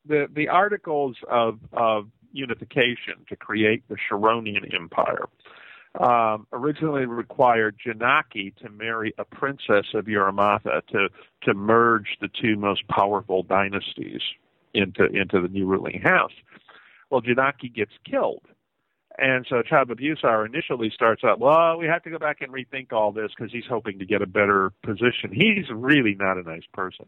The the articles of of unification to create the Sharonian Empire um, originally required Janaki to marry a princess of Uromathia to to merge the two most powerful dynasties into into the new ruling house. Well, Janaki gets killed. And so Chava initially starts out, well, we have to go back and rethink all this because he's hoping to get a better position. He's really not a nice person.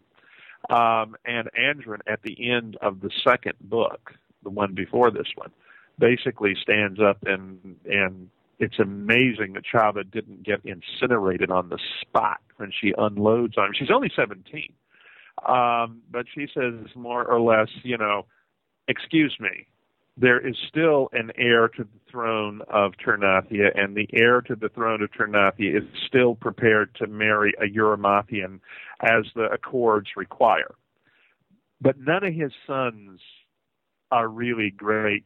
Um, and Andrin, at the end of the second book, the one before this one, basically stands up and and it's amazing that Chava didn't get incinerated on the spot when she unloads on him. She's only 17. Um, but she says more or less, you know, excuse me, there is still an heir to the throne of Ternathia, and the heir to the throne of Ternathia is still prepared to marry a Uromathian as the accords require. But none of his sons are really great.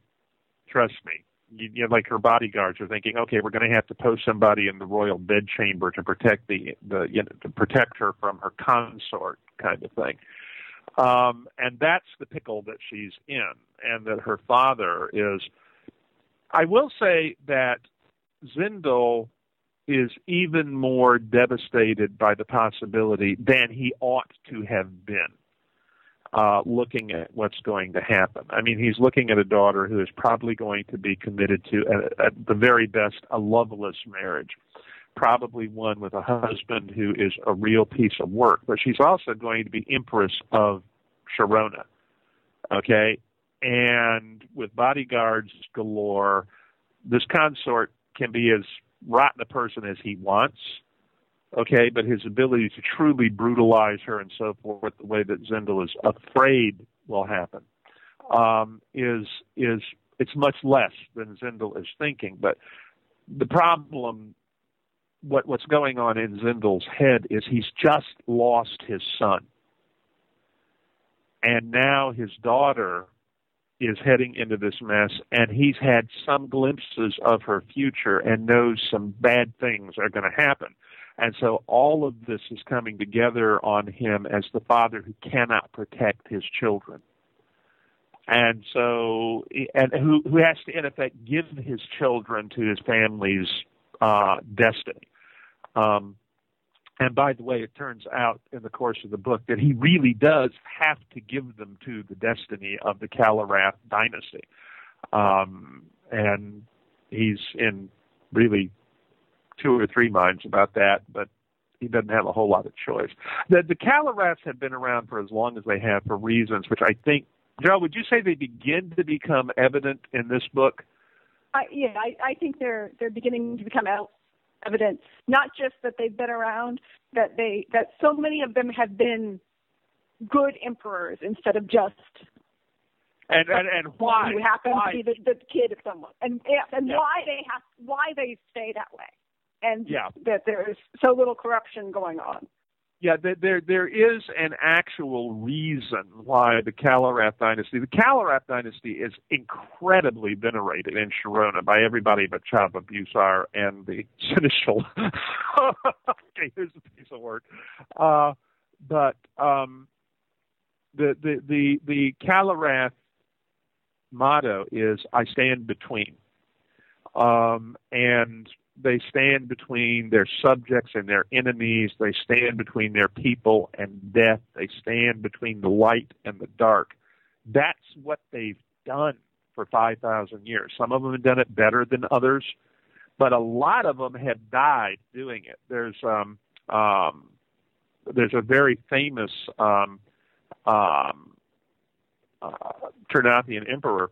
Trust me. You, you know, like her bodyguards are thinking, okay, we're going to have to post somebody in the royal bedchamber to protect the the you know, to protect her from her consort, kind of thing. Um, and that's the pickle that she's in, and that her father is. I will say that Zindel is even more devastated by the possibility than he ought to have been. Uh, looking at what's going to happen. I mean, he's looking at a daughter who is probably going to be committed to, at, at the very best, a loveless marriage probably one with a husband who is a real piece of work, but she's also going to be empress of Sharona. Okay? And with bodyguards galore, this consort can be as rotten a person as he wants. Okay, but his ability to truly brutalize her and so forth, the way that Zindel is afraid will happen, um, is is it's much less than Zindel is thinking. But the problem what what's going on in Zindel's head is he's just lost his son. And now his daughter is heading into this mess and he's had some glimpses of her future and knows some bad things are going to happen. And so all of this is coming together on him as the father who cannot protect his children. And so, and who, who has to, in effect, give his children to his family's uh, destiny. Um, and by the way, it turns out in the course of the book that he really does have to give them to the destiny of the Calirath dynasty. Um, and he's in really two or three minds about that, but he doesn't have a whole lot of choice. The, the Caliraths have been around for as long as they have for reasons which I think, Joe, would you say they begin to become evident in this book? I, yeah, I, I think they're they're beginning to become out, evidence, not just that they've been around, that they that so many of them have been good emperors instead of just and and, and why who happens why? to be the, the kid of someone and and yeah. why they have why they stay that way and yeah. that there's so little corruption going on yeah, there there is an actual reason why the Calirath dynasty. The Calirath dynasty is incredibly venerated in Sharona by everybody but Chava Busar and the Seneschal. okay, here's a piece of work. Uh, but um, the the the the Calirath motto is "I stand between," um, and they stand between their subjects and their enemies. They stand between their people and death. They stand between the light and the dark. That's what they've done for 5,000 years. Some of them have done it better than others, but a lot of them have died doing it. There's um, um, there's a very famous um, um, uh, Ternathian emperor.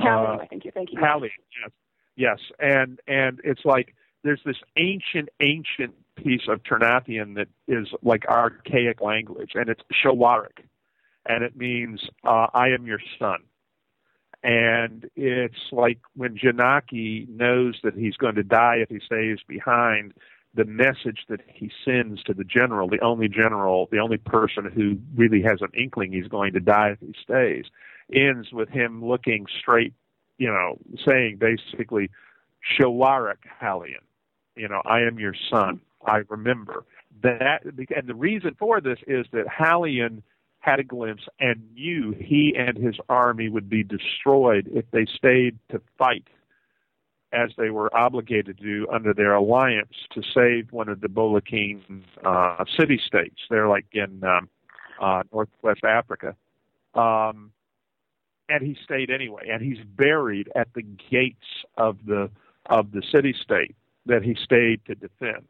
Halion, uh, thank you. Thank you. Halion, yes Yes, and and it's like there's this ancient, ancient piece of Ternathian that is like archaic language, and it's Shawaric, and it means uh, "I am your son." And it's like when Janaki knows that he's going to die if he stays behind, the message that he sends to the general, the only general, the only person who really has an inkling he's going to die if he stays, ends with him looking straight you know, saying basically, Shawarak Halion, you know, I am your son. I remember that, and the reason for this is that Halion had a glimpse and knew he and his army would be destroyed if they stayed to fight as they were obligated to do under their alliance to save one of the Bolekine uh, city states. They're like in um, uh, northwest Africa. Um, and he stayed anyway, and he's buried at the gates of the of the city state that he stayed to defend.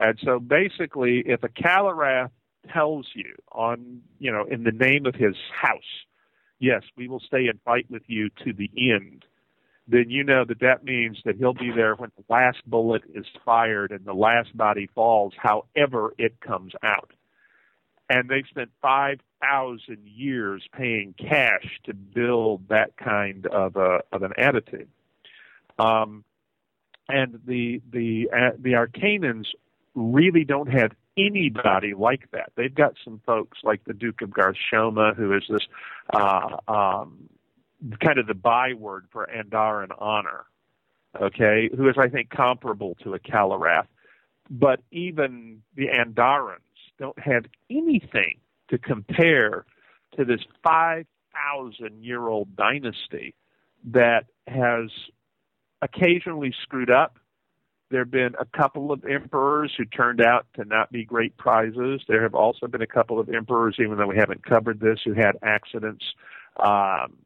And so basically, if a Calirath tells you on you know in the name of his house, yes, we will stay and fight with you to the end, then you know that that means that he'll be there when the last bullet is fired and the last body falls, however it comes out. And they've spent 5,000 years paying cash to build that kind of, a, of an attitude. Um, and the, the, uh, the Arcanans really don't have anybody like that. They've got some folks like the Duke of Garth Showma, who is this uh, um, kind of the byword for Andaran honor, okay, who is, I think, comparable to a Calirath. But even the Andarans don't have anything to compare to this 5,000 year old dynasty that has occasionally screwed up. There have been a couple of emperors who turned out to not be great prizes. There have also been a couple of emperors, even though we haven't covered this, who had accidents. Um,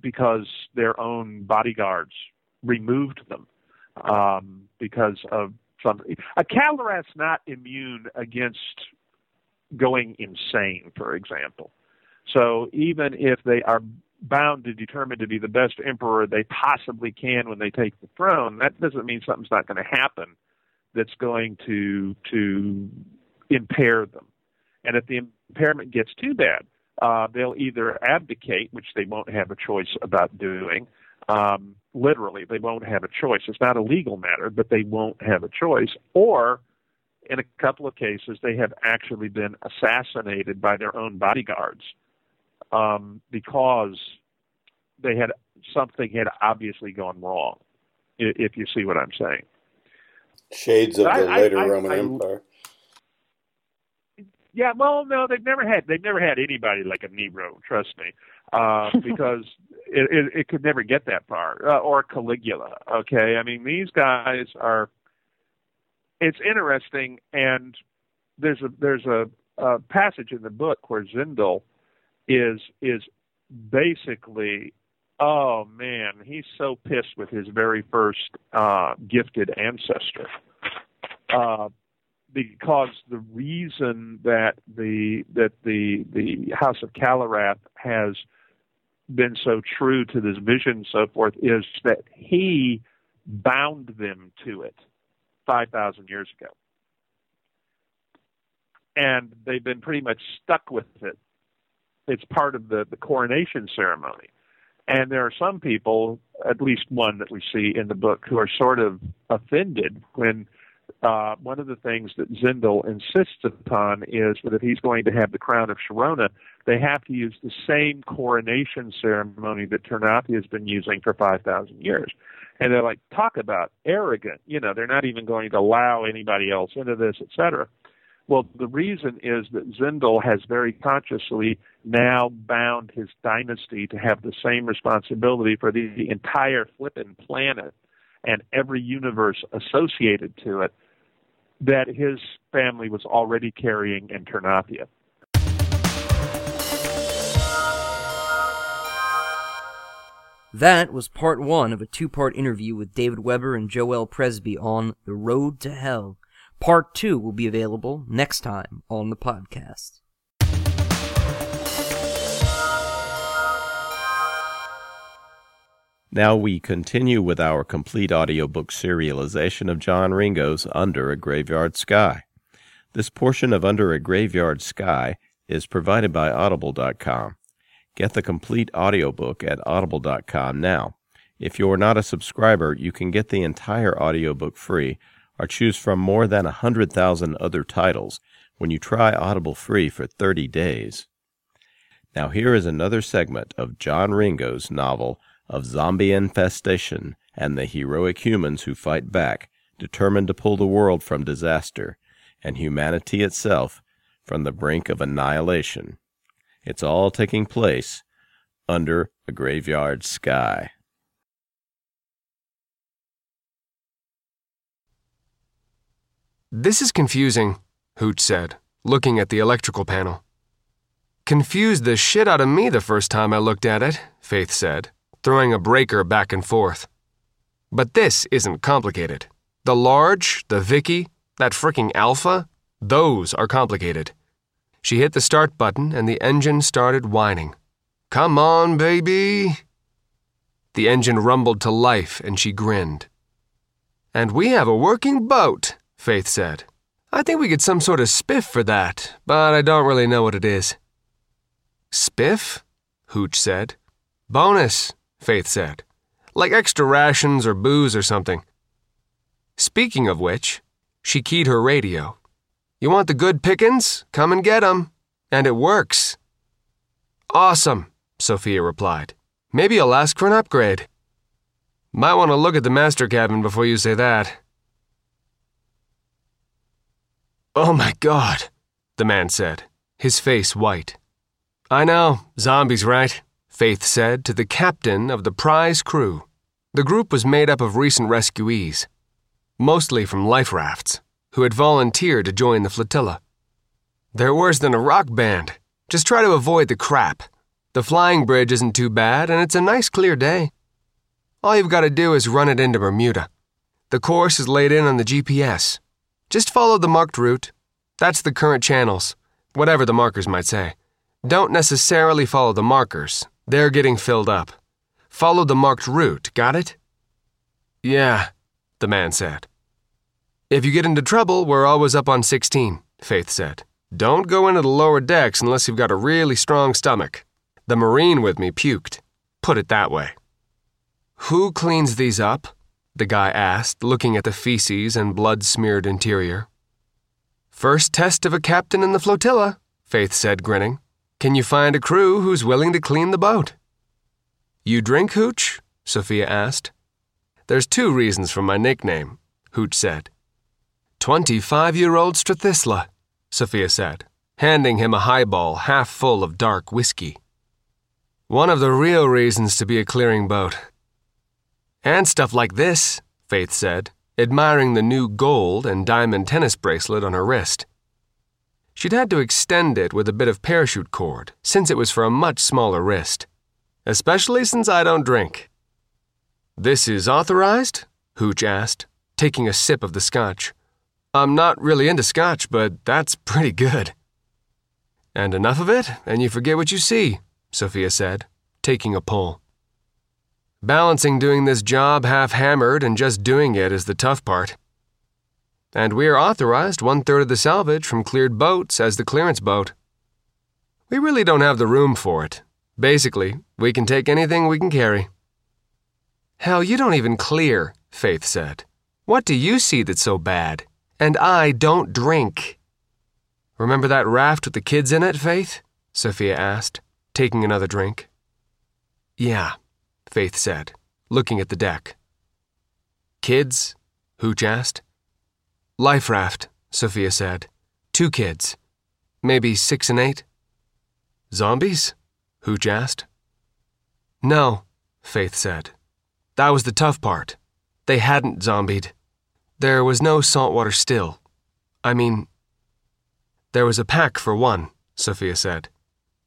because their own bodyguards removed them um, because of something. A Calirath's not immune against going insane, for example. So even if they are bound to determine to be the best emperor they possibly can when they take the throne, that doesn't mean something's not going to happen that's going to to impair them. And if the impairment gets too bad, uh, they'll either abdicate, which they won't have a choice about doing. Um, literally, they won't have a choice. It's not a legal matter, but they won't have a choice. Or, in a couple of cases, they have actually been assassinated by their own bodyguards um, because they had something had obviously gone wrong. If you see what I'm saying. Shades of the I, later I, Roman I, Empire. Yeah, well, no, they've never had they've never had anybody like a Nero. Trust me, uh, because it, it, it could never get that far. Uh, or Caligula. Okay, I mean these guys are. It's interesting, and there's a there's a, a passage in the book where Zindel is is basically oh man he's so pissed with his very first uh gifted ancestor. Uh because the reason that the that the the House of Calirath has been so true to this vision and so forth is that he bound them to it 5,000 years ago. And they've been pretty much stuck with it. It's part of the, the coronation ceremony. And there are some people, at least one that we see in the book, who are sort of offended when uh, one of the things that Zindel insists upon is that if he's going to have the crown of Sharona, they have to use the same coronation ceremony that Ternathia has been using for 5,000 years. And they're like, talk about arrogant. You know, they're not even going to allow anybody else into this, etc. Well, the reason is that Zindel has very consciously now bound his dynasty to have the same responsibility for the, entire flippin' planet and every universe associated to it that his family was already carrying in Ternathia. That was part one of a two part interview with David Weber and Joelle Presby on The Road to Hell. Part two will be available next time on the podcast. Now we continue with our complete audiobook serialization of John Ringo's Under a Graveyard Sky. This portion of Under a Graveyard Sky is provided by Audible.com. Get the complete audiobook at Audible.com now. If you're not a subscriber, you can get the entire audiobook free or choose from more than a 100,000 other titles when you try Audible free for 30 days. Now here is another segment of John Ringo's novel of zombie infestation and the heroic humans who fight back, determined to pull the world from disaster and humanity itself from the brink of annihilation. It's all taking place under a graveyard sky. This is confusing, Hooch said, looking at the electrical panel. confused the shit out of me the first time I looked at it, Faith said, throwing a breaker back and forth. But this isn't complicated. The large, the Vicky, that fricking Alpha, those are complicated. She hit the start button and the engine started whining. Come on, baby. The engine rumbled to life and she grinned. And we have a working boat, Faith said. I think we get some sort of spiff for that, but I don't really know what it is. Spiff? Hooch said. Bonus, Faith said. Like extra rations or booze or something. Speaking of which, she keyed her radio. You want the good pickings? Come and get 'em. And it works. Awesome, Sophia replied. Maybe I'll ask for an upgrade. Might want to look at the master cabin before you say that. Oh my god, the man said, his face white. I know, zombies, right? Faith said to the captain of the prize crew. The group was made up of recent rescuees, mostly from life rafts, who had volunteered to join the flotilla. They're worse than a rock band. Just try to avoid the crap. The flying bridge isn't too bad, and it's a nice clear day. All you've got to do is run it into Bermuda. The course is laid in on the GPS. Just follow the marked route. That's the current channels, whatever the markers might say. Don't necessarily follow the markers, they're getting filled up. Follow the marked route, got it? Yeah, the man said. If you get into trouble, we're always up on 16, Faith said. Don't go into the lower decks unless you've got a really strong stomach. The Marine with me puked. Put it that way. Who cleans these up? the guy asked, looking at the feces and blood smeared interior. First test of a captain in the flotilla, Faith said, grinning. Can you find a crew who's willing to clean the boat? You drink, Hooch? Sophia asked. There's two reasons for my nickname, Hooch said. Twenty five year old Strathisla, Sophia said, handing him a highball half full of dark whiskey. One of the real reasons to be a clearing boat, and stuff like this, Faith said, admiring the new gold and diamond tennis bracelet on her wrist. She'd had to extend it with a bit of parachute cord, since it was for a much smaller wrist. Especially since I don't drink. This is authorized? Hooch asked, taking a sip of the scotch. I'm not really into scotch, but that's pretty good. And enough of it, and you forget what you see, Sophia said, taking a pull. Balancing doing this job half hammered and just doing it is the tough part. And we are authorized one third of the salvage from cleared boats as the clearance boat. We really don't have the room for it. Basically, we can take anything we can carry. Hell, you don't even clear, Faith said. What do you see that's so bad? And I don't drink. Remember that raft with the kids in it, Faith? Sophia asked, taking another drink. Yeah, Faith said, looking at the deck. Kids? Hooch asked. Life raft, Sophia said. Two kids. Maybe six and eight. Zombies? Hooch asked. No, Faith said. That was the tough part. They hadn't zombied. There was no saltwater still. I mean, there was a pack for one, Sophia said.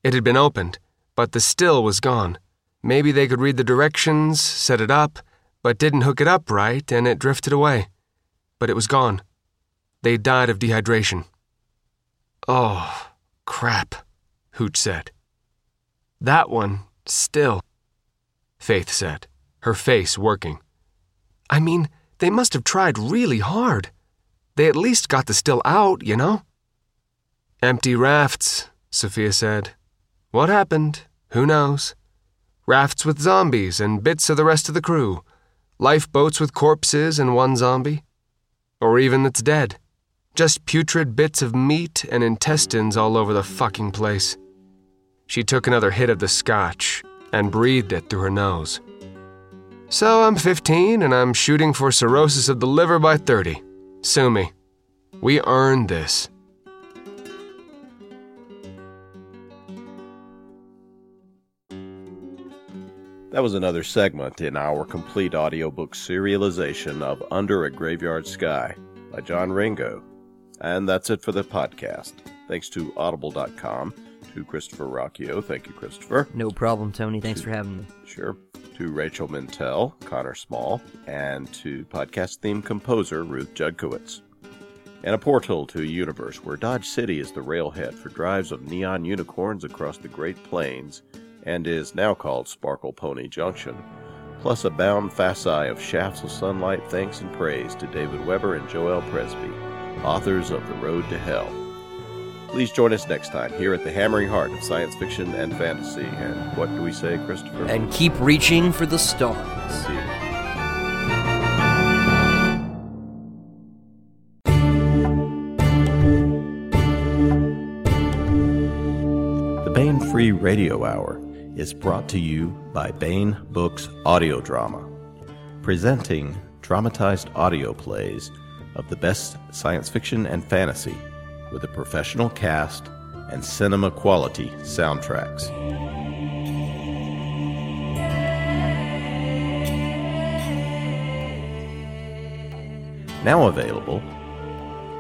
It had been opened, but the still was gone. Maybe they could read the directions, set it up, but didn't hook it up right, and it drifted away. But it was gone. They died of dehydration. Oh, crap, Hooch said. That one, still, Faith said, her face working. I mean, they must have tried really hard. They at least got the still out, you know? Empty rafts, Sophia said. What happened? Who knows? rafts with zombies and bits of the rest of the crew, lifeboats with corpses and one zombie. Or even that's dead. Just putrid bits of meat and intestines all over the fucking place. She took another hit of the scotch and breathed it through her nose. So I'm 15 and I'm shooting for cirrhosis of the liver by 30. Sue me. We earned this. That was another segment in our complete audiobook serialization of Under a Graveyard Sky by John Ringo. And that's it for the podcast. Thanks to Audible.com To Christopher Ruocchio, thank you, Christopher. No problem, Tony. Thanks for having me. Sure. To Rachel Mintel, Connor Small, and to podcast theme composer Ruth Judkowitz. And a portal to a universe where Dodge City is the railhead for drives of neon unicorns across the Great Plains and is now called Sparkle Pony Junction, plus a bound facet of shafts of sunlight thanks and praise to David Weber and Joelle Presby, authors of The Road to Hell. Please join us next time here at the hammering heart of science fiction and fantasy. And what do we say, Christopher? And keep reaching for the stars. Indeed. The Baen Free Radio Hour is brought to you by Baen Books Audio Drama, presenting dramatized audio plays of the best science fiction and fantasy with a professional cast and cinema quality soundtracks. Now available,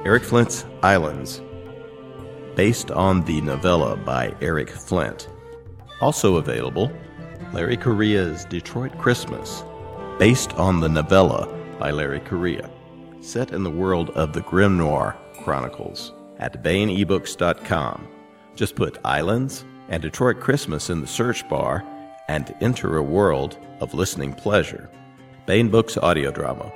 Eric Flint's Islands, based on the novella by Eric Flint. Also available, Larry Correia's Detroit Christmas, based on the novella by Larry Correia, set in the world of the Grimnoir Chronicles at BaenEbooks.com. Just put Islands and Detroit Christmas in the search bar and enter a world of listening pleasure. Baen Books Audio Drama.